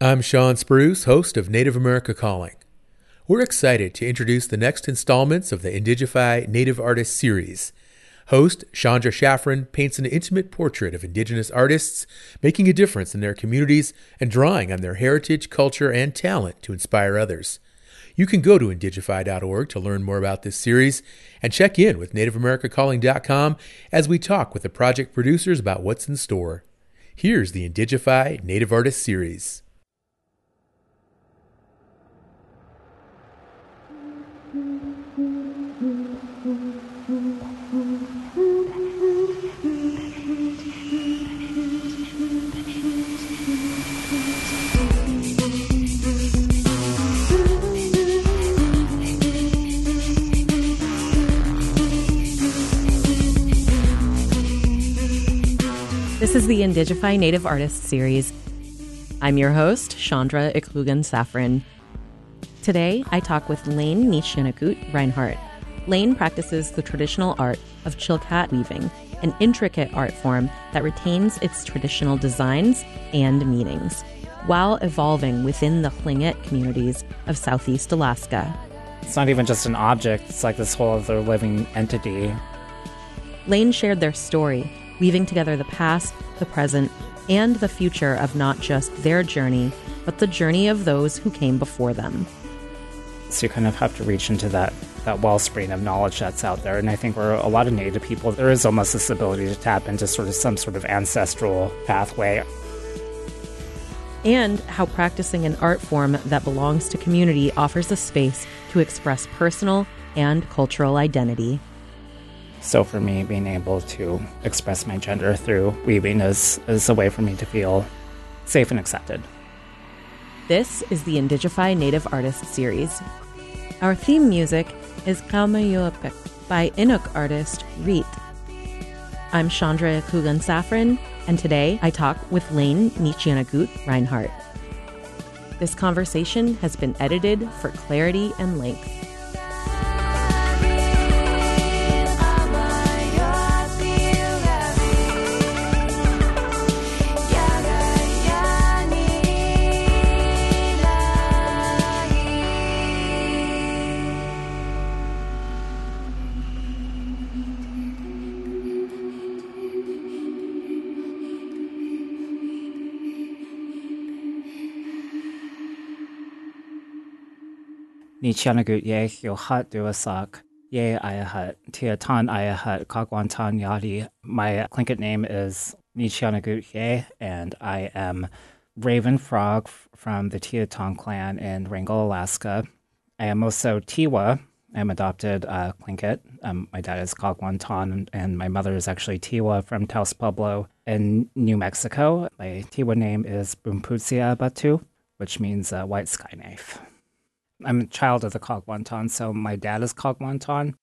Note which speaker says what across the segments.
Speaker 1: I'm Shawn Spruce, host of Native America Calling. We're excited to introduce the next installments of the Indigify Native Artists series. Host Chandra Shafran paints an intimate portrait of Indigenous artists making a difference in their communities and drawing on their heritage, culture, and talent to inspire others. You can go to indigify.org to learn more about this series and check in with NativeAmericaCalling.com as we talk with the project producers about what's in store. Here's the Indigify Native Artists series.
Speaker 2: This is the Indigify Native Artists series. I'm your host, Chandra Iklugan Safran. Today, I talk with Lane Nishinakut Reinhardt. Lane practices the traditional art of Chilkat weaving, an intricate art form that retains its traditional designs and meanings, while evolving within the Tlingit communities of Southeast Alaska.
Speaker 3: It's not even just an object, it's like this whole other living entity.
Speaker 2: Lane shared their story weaving together the past, the present, and the future of not just their journey, but the journey of those who came before them.
Speaker 3: So you kind of have to reach into that that wellspring of knowledge that's out there. And I think for a lot of Native people, there is almost this ability to tap into sort of some sort of ancestral pathway.
Speaker 2: And how practicing an art form that belongs to community offers a space to express personal and cultural identity.
Speaker 3: So for me, being able to express my gender through weaving is, is a way for me to feel safe and accepted.
Speaker 2: This is the Indigify Native Artists series. Our theme music is Kamayuapik by Inuk artist Riit. I'm Chandra Kugan Safran, and today I talk with Lane Nichianagut Reinhardt. This conversation has been edited for clarity and length.
Speaker 3: Ye yo hut duasak ye ayahut tiatan ayahut kagwantan yadi. My Tlingit name is Chianagut ye, and I am Raven Frog from the Teton clan in Wrangell, Alaska. I am also Tiwa. I'm adopted uh, Tlingit. Um, my dad is Kagwantan, and my mother is actually Tiwa from Taos Pueblo in New Mexico. My Tiwa name is Bumputsia Batu, which means uh, white sky knife. I'm a child of the Kagwantan, so my dad is Kagwantan,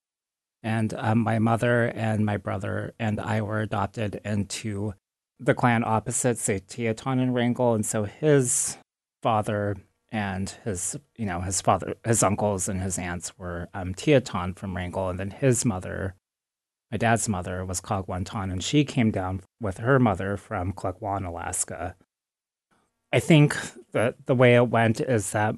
Speaker 3: and um, my mother and my brother and I were adopted into the clan opposite, say Teton and Wrangell, and so his father and his, you know, his father, his uncles and his aunts were um, Teton from Wrangell, and then his mother, my dad's mother, was Kagwantan, and she came down with her mother from Klukwan, Alaska. I think that the way it went is that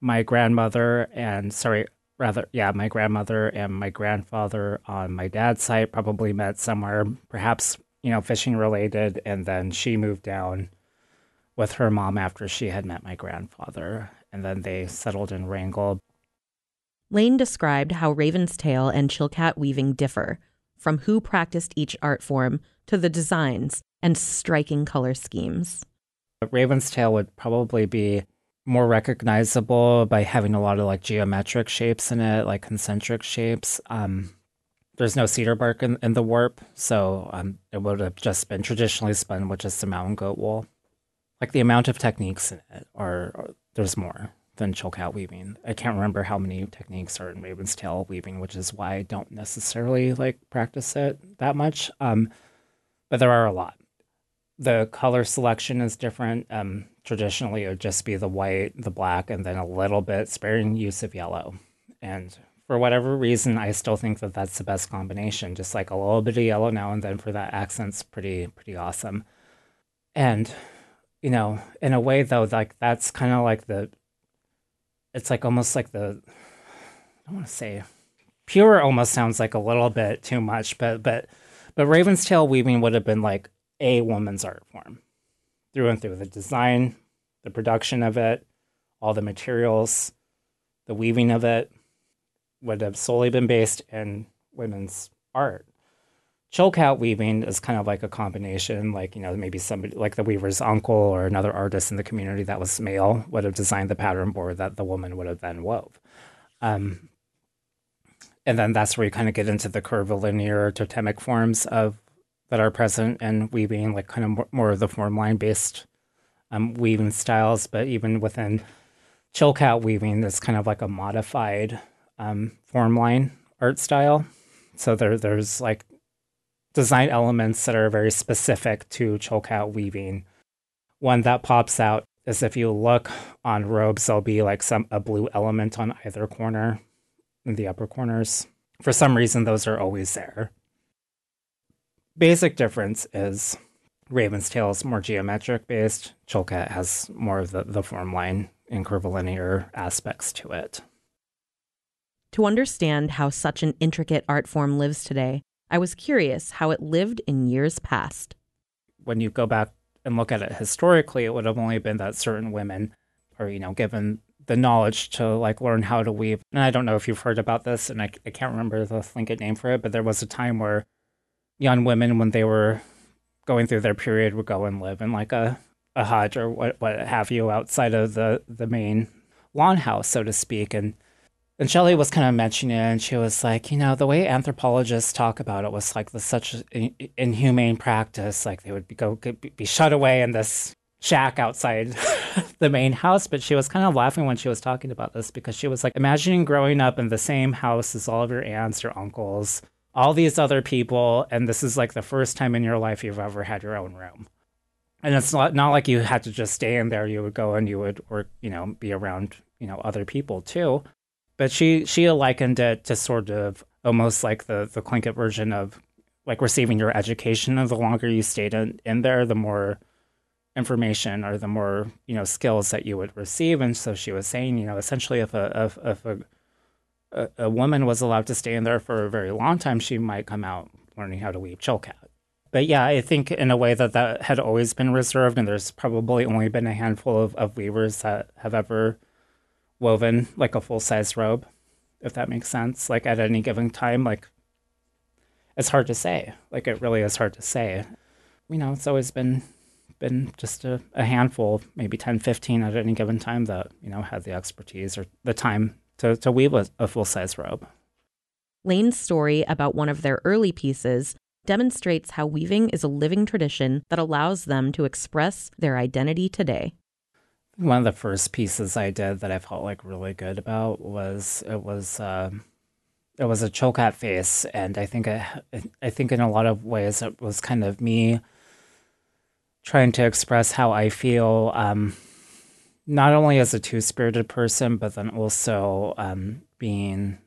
Speaker 3: my grandmother and sorry rather yeah my grandmother and my grandfather on my dad's side probably met somewhere perhaps you know fishing related and then she moved down with her mom after she had met my grandfather and then they settled in Wrangell.
Speaker 2: Lane described how Raven's Tail and Chilkat weaving differ, from who practiced each art form to the designs and striking color schemes.
Speaker 3: Raven's Tail would probably be more recognizable by having a lot of like geometric shapes in it, like concentric shapes. Um, there's no cedar bark in, in the warp, so um, it would have just been traditionally spun with just the mountain goat wool. Like the amount of techniques in it, or there's more than Chilkat weaving. I can't remember how many techniques are in Raven's Tail weaving, which is why I don't necessarily like practice it that much. Um, but there are a lot. The color selection is different. Um, traditionally it would just be the white, the black, and then a little bit sparing use of yellow. And for whatever reason, I still think that that's the best combination. Just like a little bit of yellow now and then for that accent's pretty pretty awesome. And you know, in a way though, like that's kind of like the, it's like almost like the, I want to say, pure almost sounds like a little bit too much, but but but Raven's tail weaving would have been like a woman's art form, through and through. The design, the production of it, all the materials, the weaving of it would have solely been based in women's art. Chilkat weaving is kind of like a combination, like, you know, maybe somebody like the weaver's uncle or another artist in the community that was male would have designed the pattern board that the woman would have then wove. Um, and then that's where you kind of get into the curvilinear totemic forms of that are present in weaving, like kind of more, more of the form line based um, weaving styles. But even within Chilkat weaving, it's kind of like a modified um, form line art style. So there, there's like design elements that are very specific to Chilkat weaving. One that pops out is if you look on robes, there'll be like some a blue element on either corner in the upper corners. For some reason, those are always there. Basic difference is Raven's tail is more geometric based. Chilkat has more of the, the form line and curvilinear aspects to it.
Speaker 2: To understand how such an intricate art form lives today, I was curious how it lived in years past.
Speaker 3: When you go back and look at it historically, it would have only been that certain women are, you know, given the knowledge to like learn how to weave. And I don't know if you've heard about this, and I, I can't remember the Tlingit name for it, but there was a time where young women, when they were going through their period, would go and live in like a, a hut or what, what have you outside of the, the main lawn house, so to speak. And and Shelley was kind of mentioning it, and she was like, you know, the way anthropologists talk about it was like the such inhumane practice. Like they would be, go be shut away in this shack outside the main house. But she was kind of laughing when she was talking about this because she was like imagining growing up in the same house as all of your aunts, your uncles, all these other people, and this is like the first time in your life you've ever had your own room. And it's not not like you had to just stay in there. You would go and you would or you know, be around, you know, other people too. But she she likened it to sort of almost like the the Tlingit version of like receiving your education. And the longer you stayed in, in there, the more information or the more you know skills that you would receive. And so she was saying, you know, essentially, if a if, if a, a, a woman was allowed to stay in there for a very long time, she might come out learning how to weave chilkat. But yeah, I think in a way that that had always been reserved, and there's probably only been a handful of, of weavers that have ever woven like a full size robe, if that makes sense. Like at any given time, like it's hard to say. Like it really is hard to say. You know, it's always been been just a, a handful, maybe 10, 15 at any given time that, you know, had the expertise or the time to, to weave a, a full size robe.
Speaker 2: Lane's story about one of their early pieces demonstrates how weaving is a living tradition that allows them to express their identity today
Speaker 3: one of the first pieces I did that I felt like really good about was it was uh, it was a Chilkat face, and I think I, I think in a lot of ways it was kind of me trying to express how I feel, um, not only as a two spirited person, but then also um, being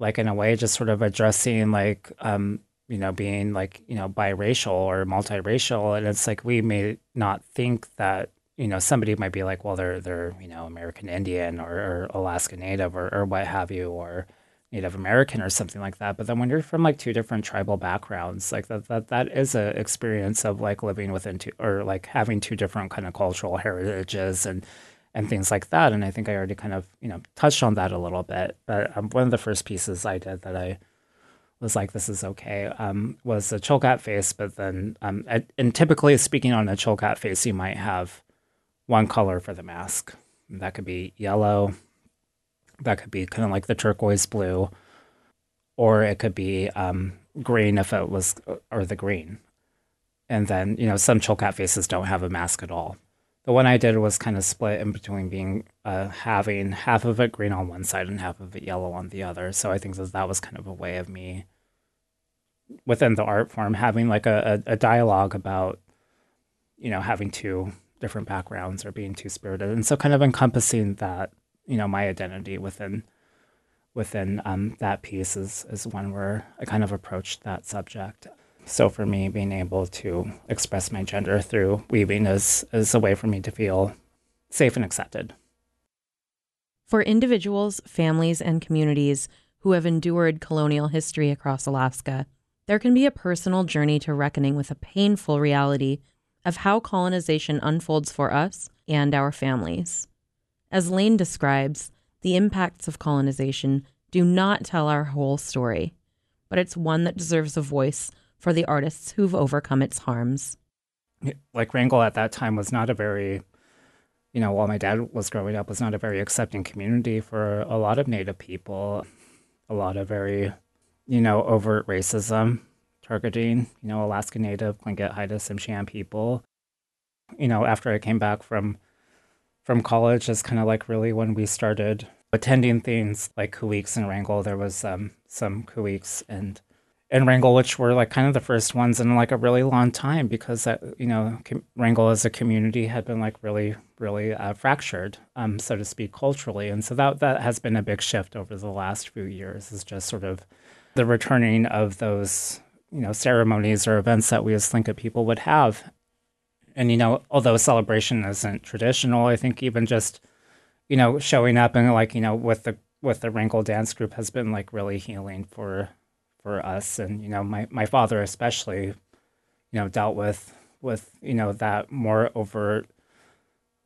Speaker 3: like in a way just sort of addressing like um, you know being like you know biracial or multiracial, and it's like we may not think that you know, somebody might be like, well, they're they're you know American Indian or, or Alaska Native or, or what have you, or Native American or something like that. But then when you're from like two different tribal backgrounds, like that that that is a experience of like living within two or like having two different kind of cultural heritages and and things like that. And I think I already kind of you know touched on that a little bit. But um, one of the first pieces I did that I was like, this is okay, um, was a Chilkat face. But then, um, and typically speaking on a Chilkat face, you might have one color for the mask. That could be yellow. That could be kind of like the turquoise blue, or it could be um, green if it was, or the green. And then, you know, some Chilkat faces don't have a mask at all. The one I did was kind of split in between being uh, having half of it green on one side and half of it yellow on the other. So I think that that was kind of a way of me within the art form having like a, a, a dialogue about, you know, having two different backgrounds or being two spirited, and so kind of encompassing that you know my identity within within um, that piece is is one where I kind of approached that subject. So for me, being able to express my gender through weaving is, is a way for me to feel safe and accepted.
Speaker 2: For individuals, families, and communities who have endured colonial history across Alaska, there can be a personal journey to reckoning with a painful reality of how colonization unfolds for us and our families. As Lane describes, the impacts of colonization do not tell our whole story, but it's one that deserves a voice for the artists who've overcome its harms.
Speaker 3: Like Wrangell at that time was not a very, you know, while my dad was growing up, was not a very accepting community for a lot of Native people. A lot of very, you know, overt racism targeting, you know, Alaska Native, Tlingit, Haida, Tsimshian people. You know, after I came back from from college is kind of like really when we started attending things like Kuweeks and Wrangell. There was um, some Kuweeks and and Wrangell, which were like kind of the first ones in like a really long time because that you know Wrangell as a community had been like really really uh, fractured, um, so to speak, culturally, and so that that has been a big shift over the last few years. Is just sort of the returning of those you know ceremonies or events that we as Tlingit people would have, and you know although celebration isn't traditional, I think even just you know, showing up and like, you know, with the with the Wrangell dance group has been like really healing for for us and you know, my my father especially, you know, dealt with with, you know, that more overt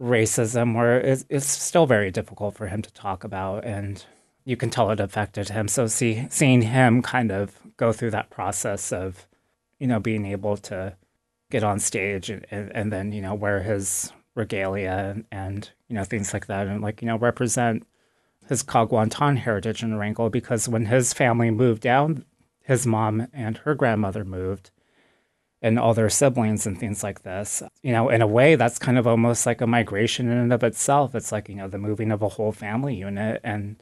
Speaker 3: racism where it's, it's still very difficult for him to talk about and you can tell it affected him. So see seeing him kind of go through that process of, you know, being able to get on stage and, and, and then, you know, wear his regalia and, and, you know things like that, and like you know represent his Kagwantan heritage in Wrangell because when his family moved down, his mom and her grandmother moved, and all their siblings and things like this. You know, in a way, that's kind of almost like a migration in and of itself. It's like you know the moving of a whole family unit, and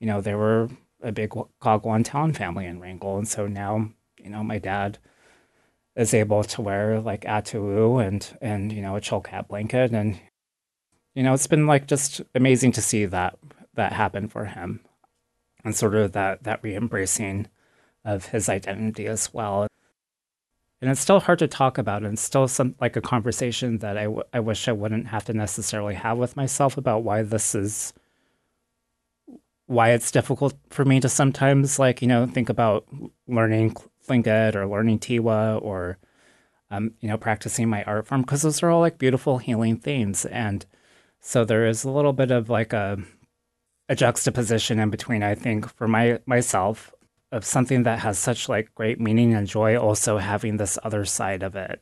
Speaker 3: you know there were a big Kagwantan family in Wrangell, and so now you know my dad is able to wear like atu and and you know a chilkat blanket. And you know it's been like just amazing to see that that happen for him and sort of that that re-embracing of his identity as well. And it's still hard to talk about and still some like a conversation that I, w- I wish i wouldn't have to necessarily have with myself about why this is why it's difficult for me to sometimes like you know think about learning Tlingit or learning Tiwa or um, you know practicing my art form because those are all like beautiful healing things. And so there is a little bit of like a a juxtaposition in between I think for my myself of something that has such like great meaning and joy also having this other side of it.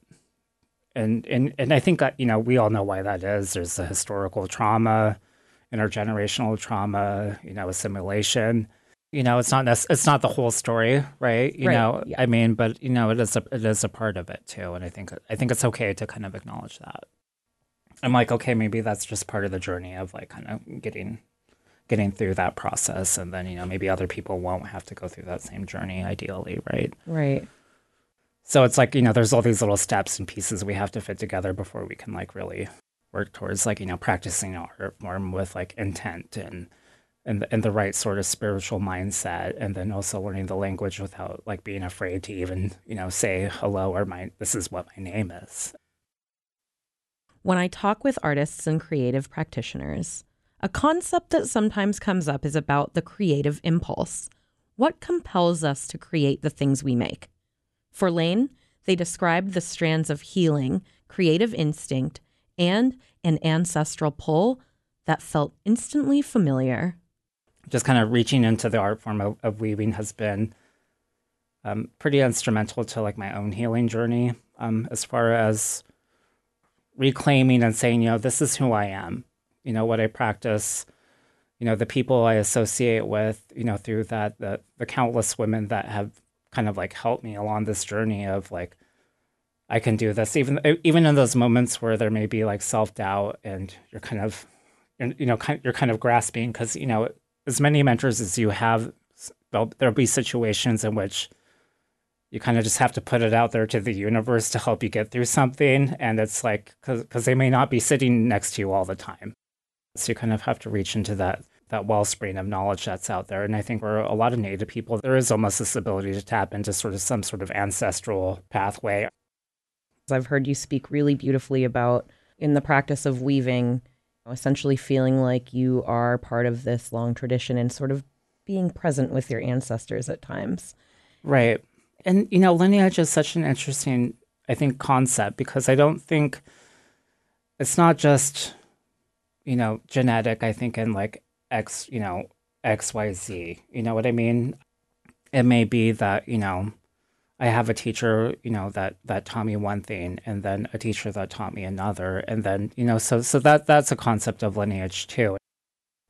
Speaker 3: And and and I think that, you know we all know why that is. There's a historical trauma intergenerational trauma you know assimilation you know it's not nec- it's not the whole story right you
Speaker 2: Right,
Speaker 3: know
Speaker 2: yeah.
Speaker 3: i mean but you know it is a it is a part of it too and i think i think it's okay to kind of acknowledge that i'm like okay maybe that's just part of the journey of like kind of getting getting through that process and then you know maybe other people won't have to go through that same journey ideally right
Speaker 2: Right.
Speaker 3: so it's like you know there's all these little steps and pieces we have to fit together before we can like really work towards like you know practicing our art form with like intent and and and the right sort of spiritual mindset and then also learning the language without like being afraid to even you know say hello or my this is what my name is
Speaker 2: When I talk with artists and creative practitioners, a concept that sometimes comes up is about the creative impulse. What compels us to create the things we make? For Lane, they described the strands of healing, creative instinct, and an ancestral pull that felt instantly familiar.
Speaker 3: Just kind of reaching into the art form of, of weaving has been um, pretty instrumental to like my own healing journey. Um, as far as reclaiming and saying you know this is who i am you know what i practice you know the people i associate with you know through that the, the countless women that have kind of like helped me along this journey of like i can do this. Even even in those moments where there may be like self-doubt and you're kind of you know kind you're kind of grasping because you know as many mentors as you have there'll, be situations in which you kind of just have to put it out there to the universe to help you get through something and it's like because they may not be sitting next to you all the time so you kind of have to reach into that that wellspring of knowledge that's out there. And I think for a lot of Native people, there is almost this ability to tap into sort of some sort of ancestral pathway.
Speaker 2: I've heard you speak really beautifully about in the practice of weaving, essentially feeling like you are part of this long tradition and sort of being present with your ancestors at times.
Speaker 3: Right. And, you know, lineage is such an interesting, I think, concept because I don't think it's not just, you know, genetic, I think, in like X, you know, XYZ. You know what I mean? It may be that, you know, I have a teacher, you know, that that taught me one thing and then a teacher that taught me another. And then, you know, so so that that's a concept of lineage too.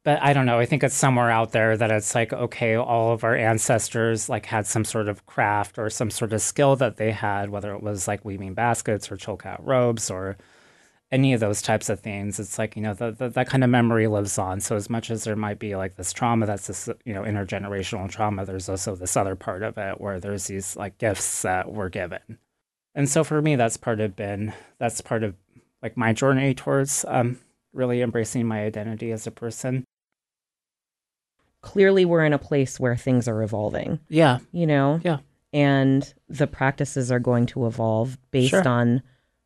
Speaker 3: But I don't know, I think it's somewhere out there that it's like, okay, all of our ancestors like had some sort of craft or some sort of skill that they had, whether it was like weaving baskets or chilkat robes or any of those types of things it's like you know the, the, that kind of memory lives on. So as much as there might be like this trauma that's this you know intergenerational trauma there's also this other part of it where there's these like gifts that were given. And so for me that's part of been that's part of like my journey towards um, really embracing my identity as a person.
Speaker 2: Clearly we're in a place where things are evolving.
Speaker 3: Yeah.
Speaker 2: You know?
Speaker 3: Yeah.
Speaker 2: And the practices are going to evolve based
Speaker 3: Sure.
Speaker 2: on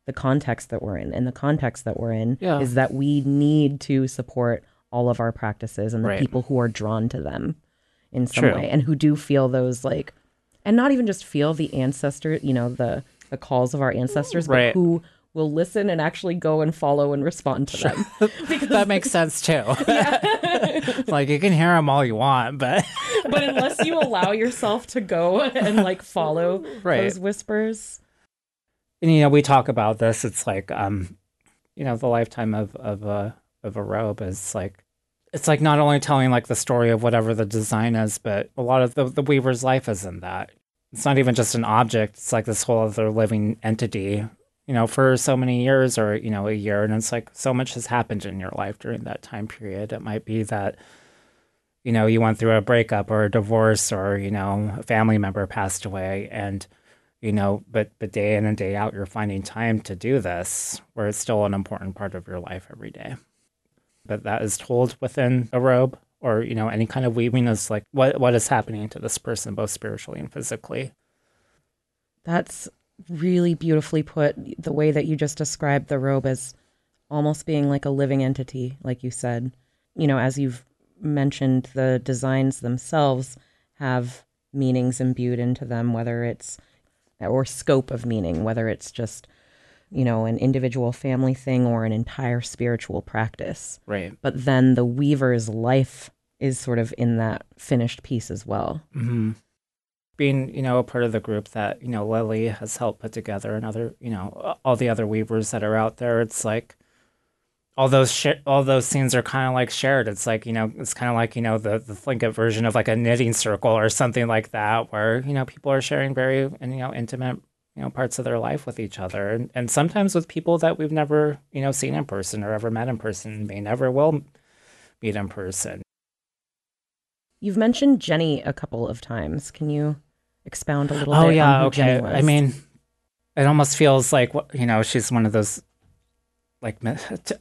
Speaker 2: the context that we're in. And the context that we're in
Speaker 3: Yeah.
Speaker 2: is that we need to support all of our practices and the
Speaker 3: Right.
Speaker 2: people who are drawn to them in some
Speaker 3: True.
Speaker 2: way and who do feel those like and not even just feel the ancestor, you know, the the calls of our ancestors, but
Speaker 3: Right.
Speaker 2: who will listen and actually go and follow and respond to them.
Speaker 3: Because that makes sense too Yeah. like you can hear them all you want but
Speaker 2: but unless you allow yourself to go and like follow
Speaker 3: Right.
Speaker 2: those whispers,
Speaker 3: and you know we talk about this it's like um you know the lifetime of of a of a robe is like it's like not only telling like the story of whatever the design is but a lot of the, the weaver's life is in that. It's not even just an object it's like this whole other living entity you know for so many years or you know a year and it's like so much has happened in your life during that time period. It might be that you know you went through a breakup or a divorce or you know a family member passed away and you know but but day in and day out you're finding time to do this where it's still an important part of your life every day but that is told within a robe or you know any kind of weaving is like what what is happening to this person both spiritually and physically
Speaker 2: That's really beautifully put. The way that you just described the robe as almost being like a living entity, like you said. You know, as you've mentioned, the designs themselves have meanings imbued into them, whether it's or scope of meaning, whether it's just, you know, an individual family thing or an entire spiritual practice.
Speaker 3: right
Speaker 2: But then the weaver's life is sort of in that finished piece as well.
Speaker 3: hmm being you know a part of the group that you know lily has helped put together and other you know all the other weavers that are out there it's like all those sh- all those scenes are kind of like shared it's like you know it's kind of like you know the the Tlingit version of like a knitting circle or something like that where you know people are sharing very you know intimate you know parts of their life with each other and, and sometimes with people that we've never you know seen in person or ever met in person may never will meet in person
Speaker 2: You've mentioned Jenny a couple of times. Can you expound a little
Speaker 3: Oh
Speaker 2: bit?
Speaker 3: yeah, okay. I mean, it almost feels like you know she's one of those like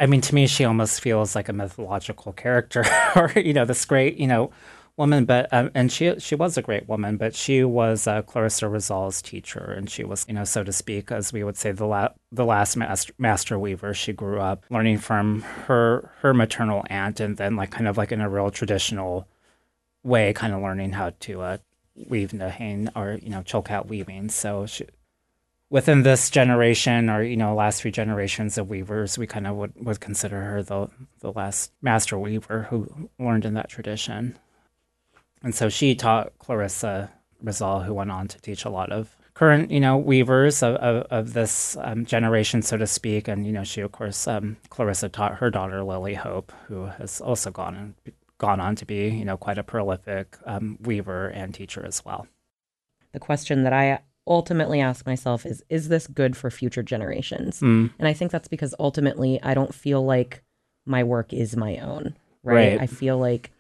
Speaker 3: I mean to me she almost feels like a mythological character or you know this great you know woman but um, and she she was a great woman but she was uh, Clarissa Rizal's teacher and she was you know so to speak as we would say the la- the last master, master weaver. She grew up learning from her her maternal aunt and then like kind of like in a real traditional way kind of learning how to uh, weave nahane or you know chilkat weaving. So she, within this generation or you know last few generations of weavers we kind of would, would consider her the the last master weaver who learned in that tradition. And so she taught clarissa rizal who went on to teach a lot of current you know weavers of, of, of this um, generation so to speak. And you know she of course um, clarissa taught her daughter lily hope who has also gone and gone on to be you know quite a prolific um, weaver and teacher as well.
Speaker 2: The question that I ultimately ask myself is is this good for future generations?
Speaker 3: Mm.
Speaker 2: And I think that's because ultimately I don't feel like my work is my own, right?
Speaker 3: Right.
Speaker 2: I feel like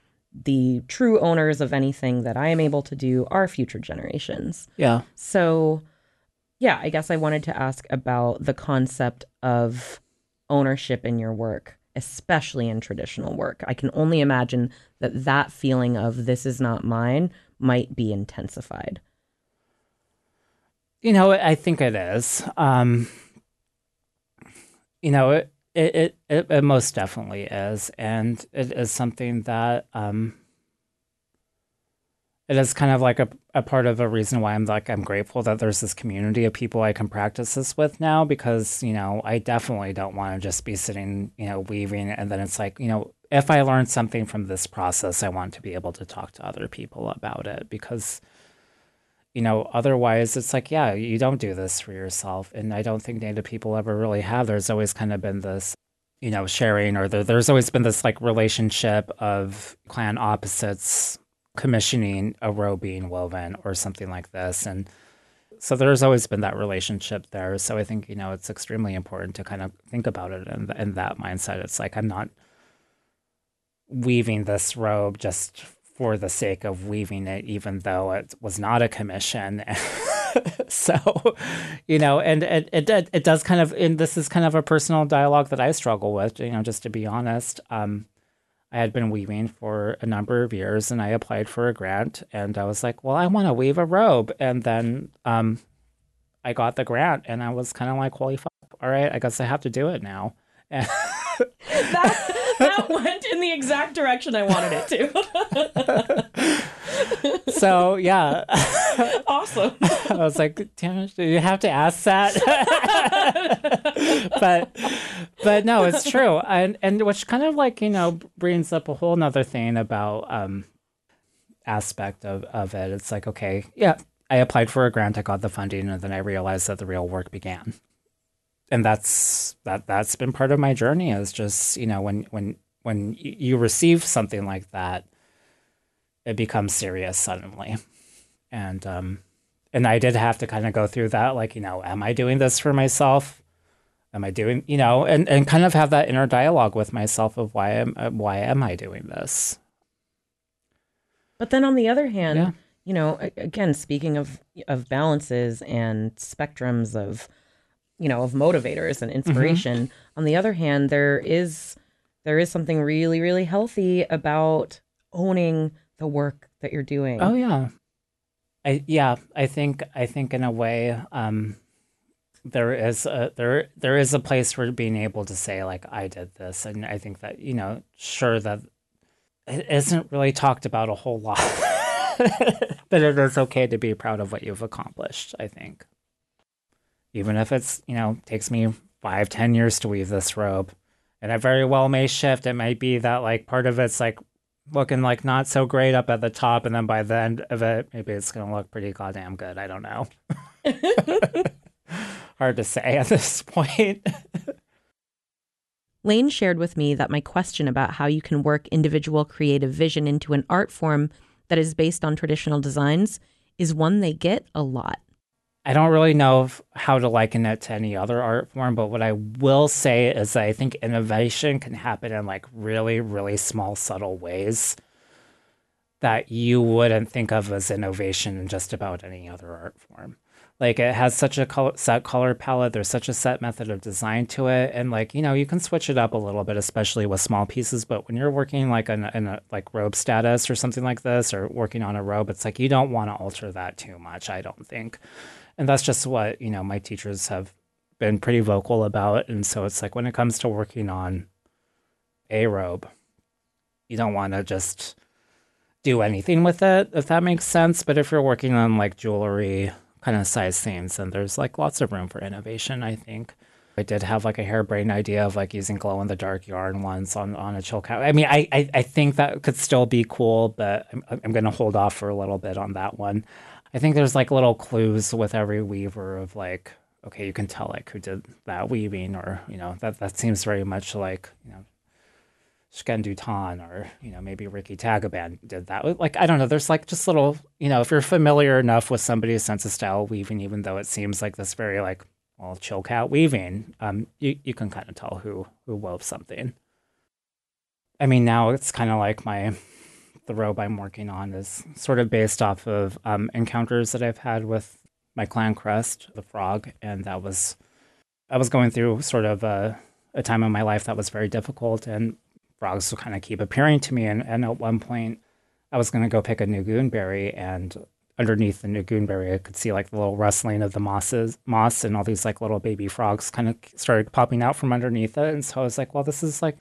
Speaker 2: the true owners of anything that I am able to do are future generations.
Speaker 3: yeah
Speaker 2: So, yeah, I guess I wanted to ask about the concept of ownership in your work especially in traditional work. I can only imagine that that feeling of this is not mine might be intensified.
Speaker 3: You know, I think it is. Um, you know, it, it, it, it most definitely is. And it is something that, um, it is kind of like a, a part of a reason why I'm like I'm grateful that there's this community of people I can practice this with now because you know I definitely don't want to just be sitting you know weaving and then it's like you know if I learn something from this process I want to be able to talk to other people about it because you know otherwise it's like yeah you don't do this for yourself and I don't think native people ever really have there's always kind of been this you know sharing or there, there's always been this like relationship of clan opposites commissioning a robe being woven or something like this. And so there's always been that relationship there. So I think, you know, it's extremely important to kind of think about it in, in that mindset. It's like, I'm not weaving this robe just for the sake of weaving it, even though it was not a commission. so, you know, and it, it, it does kind of, and this is kind of a personal dialogue that I struggle with, you know, just to be honest. Um, I had been weaving for a number of years and I applied for a grant and I was like, well, I want to weave a robe. And then um, I got the grant and I was kind of like, holy fuck, all right, I guess I have to do it now.
Speaker 2: that, that went in the exact direction I wanted it
Speaker 3: to. so yeah,
Speaker 2: awesome.
Speaker 3: I was like, damn do you have to ask that? but but no, it's true, and and which kind of like you know brings up a whole nother thing about um aspect of of it. It's like okay, yeah, I applied for a grant, I got the funding, and then I realized that the real work began and that's that that's been part of my journey is just you know when when when you receive something like that it becomes serious suddenly. And um and i did have to kind of go through that like you know am i doing this for myself? Am i doing you know and and kind of have that inner dialogue with myself of why am uh, why am i doing this?
Speaker 2: But then on the other hand yeah. you know again speaking of of balances and spectrums of you know of motivators and mm-hmm. inspiration mm-hmm. on the other hand there is there is something really really healthy about owning the work that you're doing
Speaker 3: oh yeah i yeah i think i think in a way um there is a there there is a place for being able to say like i did this and i think that you know sure that it isn't really talked about a whole lot but it is okay to be proud of what you've accomplished i think even if it's you know takes me five ten years to weave this robe and i very well may shift. It might be that like part of it's like looking like not so great up at the top and then by the end of it maybe it's going to look pretty goddamn good. I don't know. Hard to say at this point.
Speaker 2: Lane shared with me that my question about how you can work individual creative vision into an art form that is based on traditional designs is one they get a lot
Speaker 3: I don't really know how to liken it to any other art form, but what I will say is that I think innovation can happen in like really, really small, subtle ways that you wouldn't think of as innovation in just about any other art form. Like it has such a color, set color palette, there's such a set method of design to it, and like you know you can switch it up a little bit, especially with small pieces. But when you're working like in, in a like robe status or something like this, or working on a robe, it's like you don't want to alter that too much. I don't think and that's just what you know my teachers have been pretty vocal about and so it's like when it comes to working on a robe you don't want to just do anything with it if that makes sense but if you're working on like jewelry kind of size themes then there's like lots of room for innovation i think I did have like a harebrained idea of like using glow in the dark yarn once on, on a Chilkat. I mean, I, I, I think that could still be cool, but I'm, I'm going to hold off for a little bit on that one. I think there's like little clues with every weaver of like, okay, you can tell like who did that weaving, or you know that that seems very much like you know Shken Dutan or you know maybe Ricky Tagaban did that. Like I don't know. There's like just little you know if you're familiar enough with somebody's sense of style weaving, even though it seems like this very like well Chilkat weaving, um, you you can kind of tell who who wove something. I mean now it's kind of like my the robe I'm working on is sort of based off of um, encounters that I've had with my clan crest, the frog, and that was I was going through sort of a a time in my life that was very difficult, and frogs would kind of keep appearing to me. And, and at one point, I was going to go pick a Nagoon berry, and underneath the Nagoon berry, I could see like the little rustling of the mosses, moss, and all these like little baby frogs kind of started popping out from underneath it. And so I was like, well, this is like,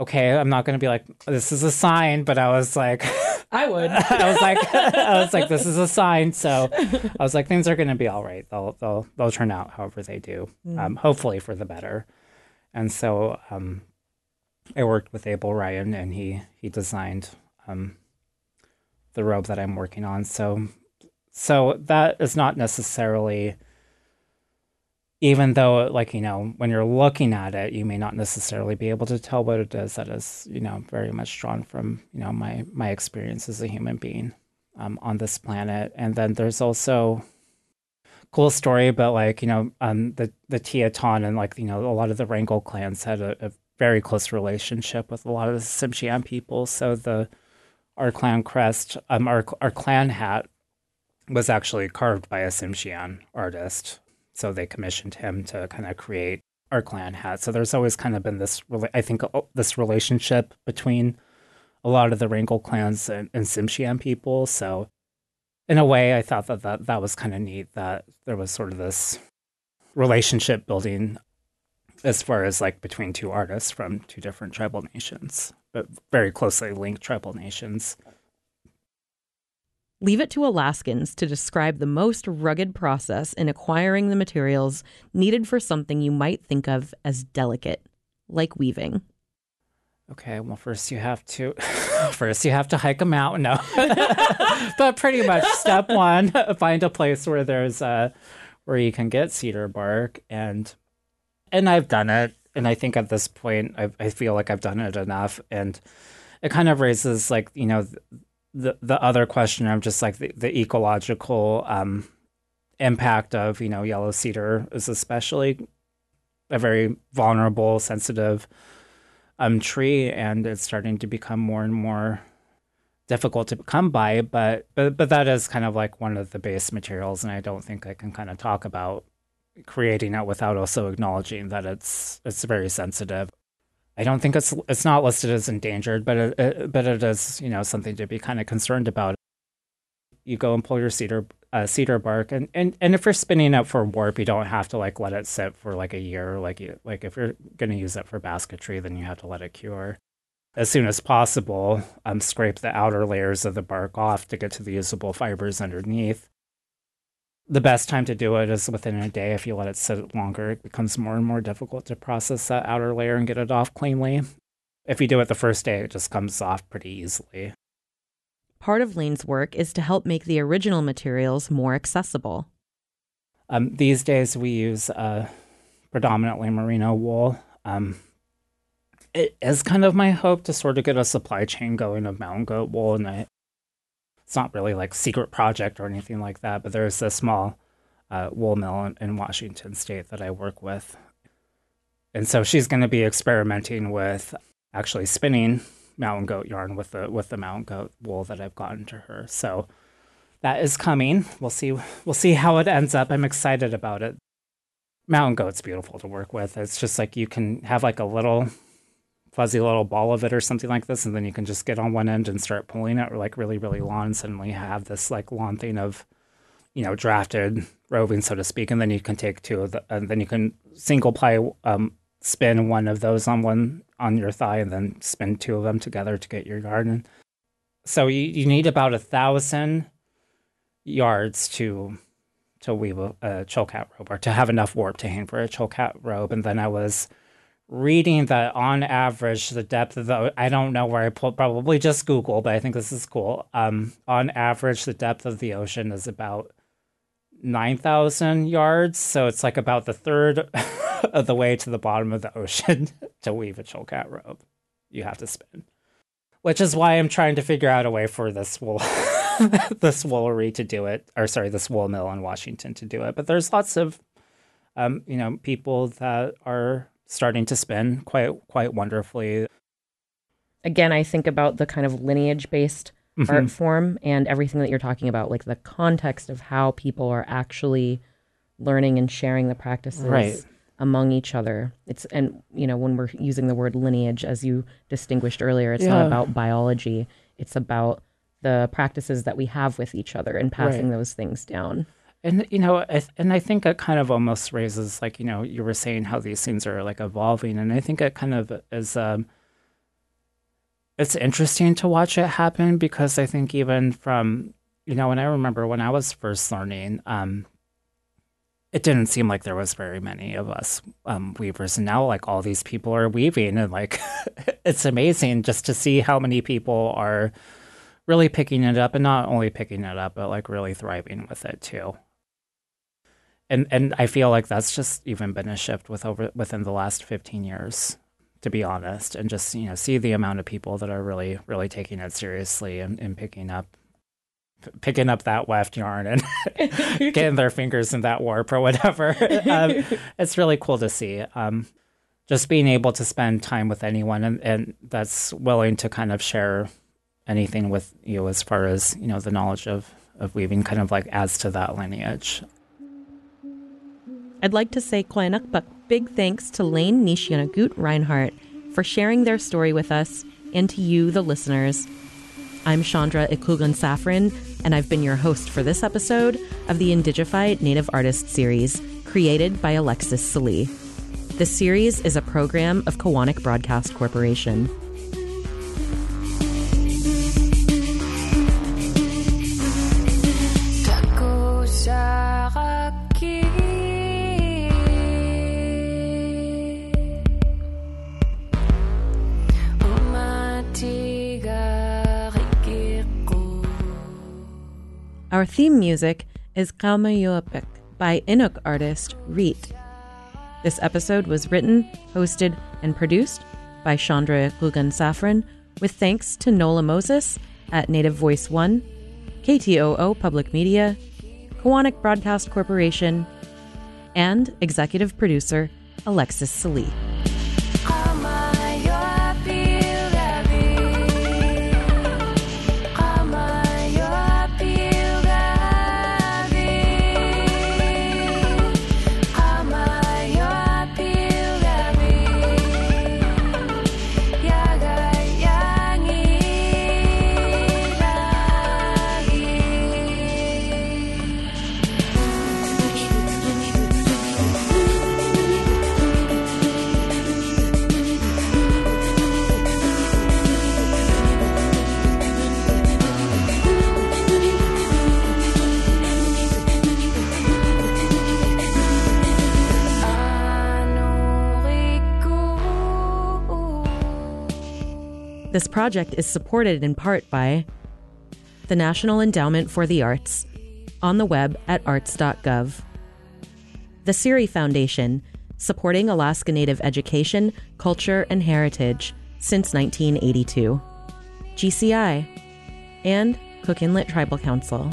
Speaker 3: okay, I'm not going to be like, this is a sign, but I was like,
Speaker 2: I would.
Speaker 3: I was like, I was like, this is a sign. So I was like, things are going to be all right. They'll they'll they'll turn out however they do, mm. um, hopefully for the better. And so um, I worked with Abel Ryan, and he he designed um, the robe that I'm working on. So so that is not necessarily even though like you know when you're looking at it you may not necessarily be able to tell what it is that is you know very much drawn from you know my my experience as a human being um, on this planet and then there's also cool story but like you know um the the Teton and like you know a lot of the Wrangell clans had a, a very close relationship with a lot of the Tsimshian people so the our clan crest um our our clan hat was actually carved by a Tsimshian artist. So they commissioned him to kind of create our clan hat. So there's always kind of been this, I think, oh, this relationship between a lot of the Wrangell clans and, and Tsimshian people. So in a way, I thought that that, that was kind of neat that there was sort of this relationship building as far as like between two artists from two different tribal nations, but very closely linked tribal nations.
Speaker 2: Leave it to Alaskans to describe the most rugged process in acquiring the materials needed for something you might think of as delicate, like weaving.
Speaker 3: Okay, well, first you have to, first you have to hike a mountain. No, but pretty much step one: find a place where there's a where you can get cedar bark, and and I've done it, and I think at this point I I feel like I've done it enough, and it kind of raises like you know the the other question of just like the, the ecological um, impact of you know yellow cedar is especially a very vulnerable, sensitive um, tree, and it's starting to become more and more difficult to come by. But but but that is kind of like one of the base materials, and I don't think I can kind of talk about creating it without also acknowledging that it's it's very sensitive. I don't think it's it's not listed as endangered, but it, it, but it is you know something to be kind of concerned about. You go and pull your cedar uh, cedar bark, and, and and if you're spinning it for warp, you don't have to like let it sit for like a year. Like you, like if you're going to use it for basketry, then you have to let it cure as soon as possible. Um, scrape the outer layers of the bark off to get to the usable fibers underneath the best time to do it is within a day. If you let it sit longer, it becomes more and more difficult to process that outer layer and get it off cleanly. If you do it the first day, it just comes off pretty easily.
Speaker 2: Part of Lane's work is to help make the original materials more accessible.
Speaker 3: Um, these days, we use uh, predominantly merino wool. Um, it is kind of my hope to sort of get a supply chain going of mountain goat wool, and I it's not really like secret project or anything like that, but there's a small uh, wool mill in, in Washington State that I work with, and so she's going to be experimenting with actually spinning mountain goat yarn with the with the mountain goat wool that I've gotten to her. So that is coming. We'll see. We'll see how it ends up. I'm excited about it. Mountain goat's beautiful to work with. It's just like you can have like a little fuzzy little ball of it or something like this, and then you can just get on one end and start pulling it like really, really long, and suddenly have this like long thing of, you know, drafted roving, so to speak, and then you can take two of the, and then you can single ply um, spin one of those on one on your thigh, and then spin two of them together to get your garden. So you, you need about a thousand yards to to weave a, a chilkat robe or to have enough warp to hang for a chilkat robe, and then I was reading that on average the depth of the I don't know where I pulled probably just Google, but I think this is cool. Um, on average, the depth of the ocean is about nine thousand yards, so it's like about the third of the way to the bottom of the ocean to weave a chilkat robe. You have to spin, which is why I'm trying to figure out a way for this wool. this woolery to do it, or sorry, this wool mill in Washington to do it. But there's lots of, um, you know, people that are starting to spin quite quite wonderfully.
Speaker 2: Again, I think about the kind of lineage based mm-hmm. art form and everything that you're talking about, like the context of how people are actually learning and sharing the practices.
Speaker 3: Right.
Speaker 2: among each other. It's and you know when we're using the word lineage as you distinguished earlier, it's not about biology. It's about the practices that we have with each other and passing
Speaker 3: Right.
Speaker 2: those things down.
Speaker 3: And you know, I, th- and I think it kind of almost raises like you know you were saying how these things are like evolving, and I think it kind of is. Um, it's interesting to watch it happen because I think even from you know, and I remember when I was first learning, um, it didn't seem like there was very many of us um, weavers, and now like all these people are weaving, and like it's amazing just to see how many people are really picking it up, and not only picking it up, but like really thriving with it too and and I feel like that's just even been a shift with over within the last 15 years to be honest and just you know see the amount of people that are really really taking it seriously and, and picking up picking up that weft yarn and getting their fingers in that warp or whatever. Um, it's really cool to see um, just being able to spend time with anyone and, and that's willing to kind of share anything with you as far as you know the knowledge of of weaving kind of like adds to that lineage
Speaker 2: I'd like to say Kloinak big thanks to Lane Nishianagut Reinhardt for sharing their story with us and to you, the listeners. I'm Chandra Ikugan Safran, and I've been your host for this episode of the Indigify Native Artist series, created by Alexis Salee. This series is a program of Koahnic Broadcast Corporation. Our theme music is Kaumayuapik by Inuk artist Riit. This episode was written, hosted, and produced by Chandra Klugan Safran, with thanks to Nola Moses at Native Voice One, KTOO Public Media, Koahnic Broadcast Corporation, and executive producer Alexis Salee. This project is supported in part by the National Endowment for the Arts on the web at arts.gov, the CIRI Foundation, supporting Alaska Native education, culture, and heritage since 1982, GCI, and Cook Inlet Tribal Council.